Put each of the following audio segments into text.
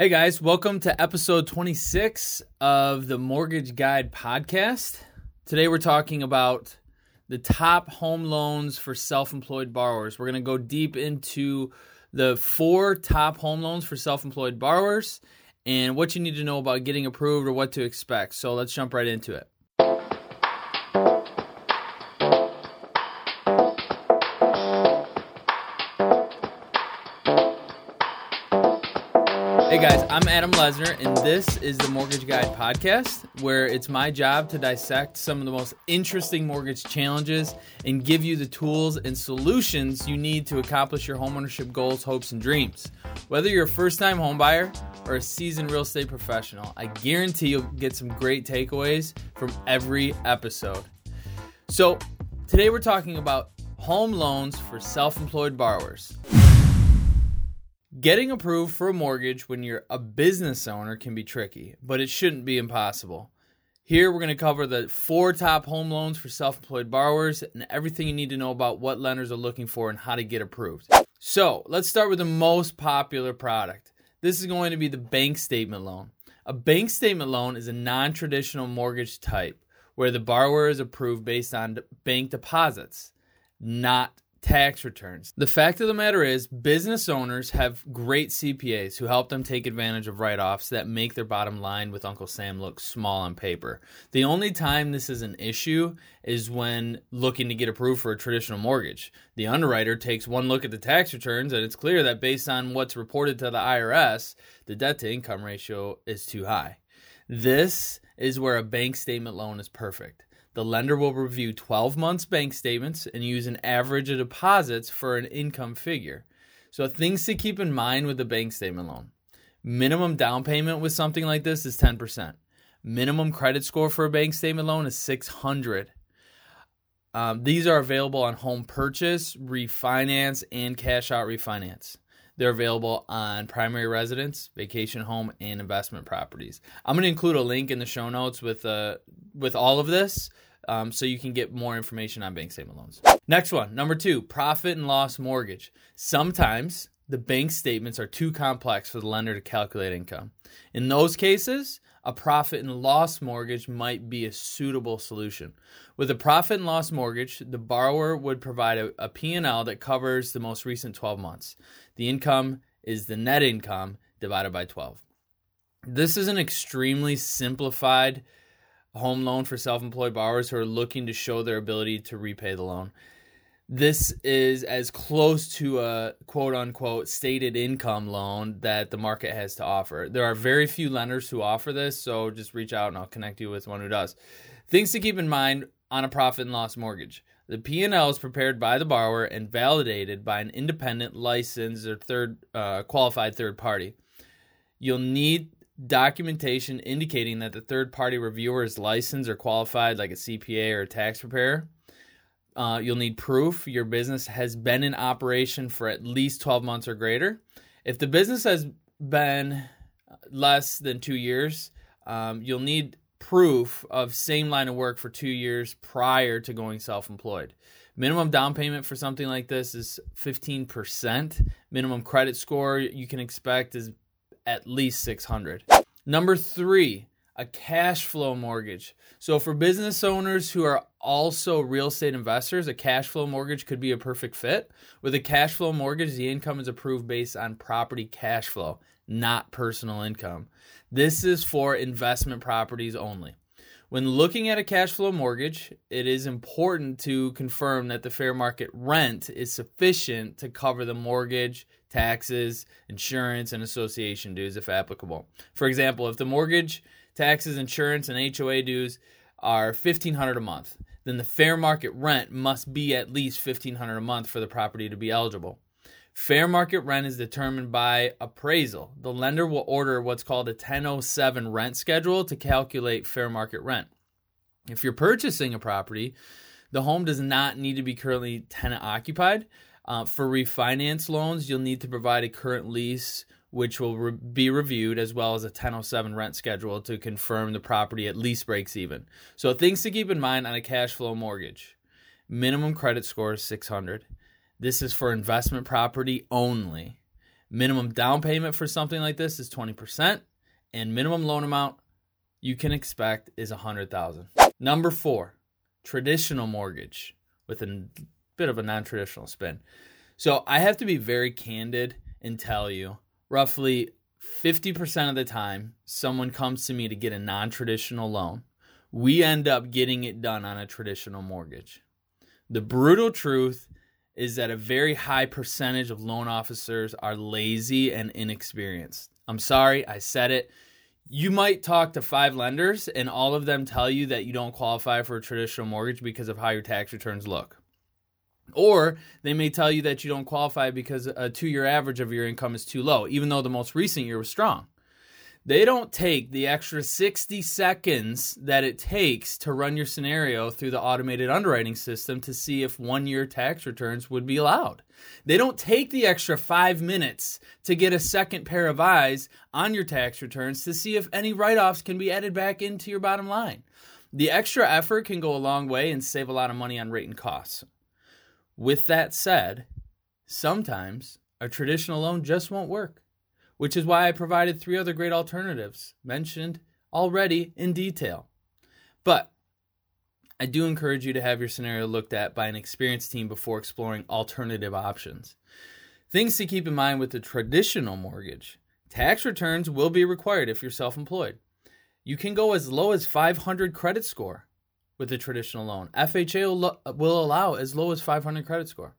Hey guys, welcome to episode 26 of the Mortgage Guide podcast. Today we're talking about the top home loans for self employed borrowers. We're going to go deep into the four top home loans for self employed borrowers and what you need to know about getting approved or what to expect. So let's jump right into it. Hey guys, I'm Adam Lesner, and this is the Mortgage Guide podcast, where it's my job to dissect some of the most interesting mortgage challenges and give you the tools and solutions you need to accomplish your homeownership goals, hopes, and dreams. Whether you're a first time homebuyer or a seasoned real estate professional, I guarantee you'll get some great takeaways from every episode. So, today we're talking about home loans for self employed borrowers. Getting approved for a mortgage when you're a business owner can be tricky, but it shouldn't be impossible. Here, we're going to cover the four top home loans for self employed borrowers and everything you need to know about what lenders are looking for and how to get approved. So, let's start with the most popular product. This is going to be the bank statement loan. A bank statement loan is a non traditional mortgage type where the borrower is approved based on bank deposits, not tax returns. The fact of the matter is, business owners have great CPAs who help them take advantage of write offs that make their bottom line with Uncle Sam look small on paper. The only time this is an issue is when looking to get approved for a traditional mortgage. The underwriter takes one look at the tax returns, and it's clear that based on what's reported to the IRS, the debt to income ratio is too high. This is where a bank statement loan is perfect. The lender will review 12 months bank statements and use an average of deposits for an income figure. So, things to keep in mind with the bank statement loan minimum down payment with something like this is 10%. Minimum credit score for a bank statement loan is 600. Um, these are available on home purchase, refinance, and cash out refinance. They're available on primary residence, vacation home, and investment properties. I'm going to include a link in the show notes with uh, with all of this, um, so you can get more information on bank statement loans. Next one, number two, profit and loss mortgage. Sometimes the bank statements are too complex for the lender to calculate income. In those cases, a profit and loss mortgage might be a suitable solution. With a profit and loss mortgage, the borrower would provide a, a P&L that covers the most recent 12 months. The income is the net income divided by 12. This is an extremely simplified home loan for self-employed borrowers who are looking to show their ability to repay the loan this is as close to a quote unquote stated income loan that the market has to offer. There are very few lenders who offer this, so just reach out and I'll connect you with one who does. Things to keep in mind on a profit and loss mortgage. The P&L is prepared by the borrower and validated by an independent licensed or third uh, qualified third party. You'll need documentation indicating that the third party reviewer is licensed or qualified like a CPA or a tax preparer uh, you'll need proof your business has been in operation for at least 12 months or greater. If the business has been less than two years, um, you'll need proof of same line of work for two years prior to going self employed. Minimum down payment for something like this is 15%. Minimum credit score you can expect is at least 600. Number three, a cash flow mortgage. So, for business owners who are also real estate investors, a cash flow mortgage could be a perfect fit. With a cash flow mortgage, the income is approved based on property cash flow, not personal income. This is for investment properties only. When looking at a cash flow mortgage, it is important to confirm that the fair market rent is sufficient to cover the mortgage, taxes, insurance, and association dues if applicable. For example, if the mortgage taxes, insurance, and HOA dues are fifteen hundred a month, then the fair market rent must be at least fifteen hundred a month for the property to be eligible. Fair market rent is determined by appraisal. The lender will order what's called a 1007 rent schedule to calculate fair market rent. If you're purchasing a property, the home does not need to be currently tenant occupied. Uh, for refinance loans, you'll need to provide a current lease which will re- be reviewed as well as a 1007 rent schedule to confirm the property at least breaks even. So things to keep in mind on a cash flow mortgage. Minimum credit score is 600. This is for investment property only. Minimum down payment for something like this is 20%, and minimum loan amount you can expect is 100,000. Number 4, traditional mortgage with a bit of a non-traditional spin. So, I have to be very candid and tell you roughly 50% of the time someone comes to me to get a non-traditional loan, we end up getting it done on a traditional mortgage. The brutal truth is that a very high percentage of loan officers are lazy and inexperienced. I'm sorry, I said it. You might talk to five lenders and all of them tell you that you don't qualify for a traditional mortgage because of how your tax returns look. Or they may tell you that you don't qualify because a two year average of your income is too low, even though the most recent year was strong. They don't take the extra 60 seconds that it takes to run your scenario through the automated underwriting system to see if one year tax returns would be allowed. They don't take the extra five minutes to get a second pair of eyes on your tax returns to see if any write offs can be added back into your bottom line. The extra effort can go a long way and save a lot of money on rate and costs. With that said, sometimes a traditional loan just won't work which is why I provided three other great alternatives mentioned already in detail. But I do encourage you to have your scenario looked at by an experienced team before exploring alternative options. Things to keep in mind with the traditional mortgage tax returns will be required if you're self employed. You can go as low as 500 credit score with a traditional loan. FHA will, will allow as low as 500 credit score.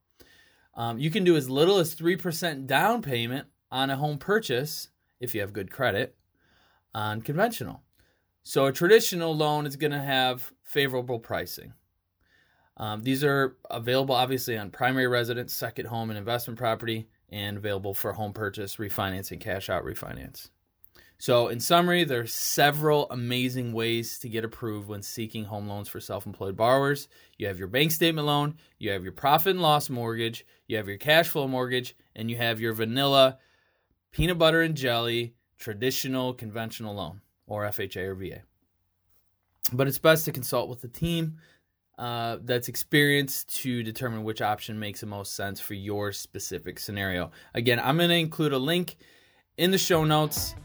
Um, you can do as little as 3% down payment on a home purchase, if you have good credit, on conventional. So a traditional loan is going to have favorable pricing. Um, these are available obviously on primary residence, second home, and investment property, and available for home purchase, refinancing, cash out refinance. So, in summary, there's several amazing ways to get approved when seeking home loans for self-employed borrowers. You have your bank statement loan, you have your profit and loss mortgage, you have your cash flow mortgage, and you have your vanilla peanut butter and jelly traditional conventional loan or FHA or VA. But it's best to consult with the team uh, that's experienced to determine which option makes the most sense for your specific scenario. Again, I'm going to include a link in the show notes,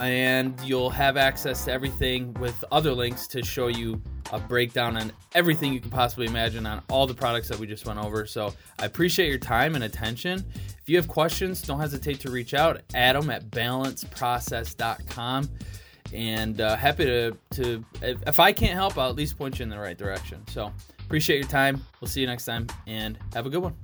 and you'll have access to everything with other links to show you a breakdown on everything you can possibly imagine on all the products that we just went over. So I appreciate your time and attention. If you have questions, don't hesitate to reach out. Adam at balanceprocess.com. And uh, happy to, to, if I can't help, I'll at least point you in the right direction. So appreciate your time. We'll see you next time and have a good one.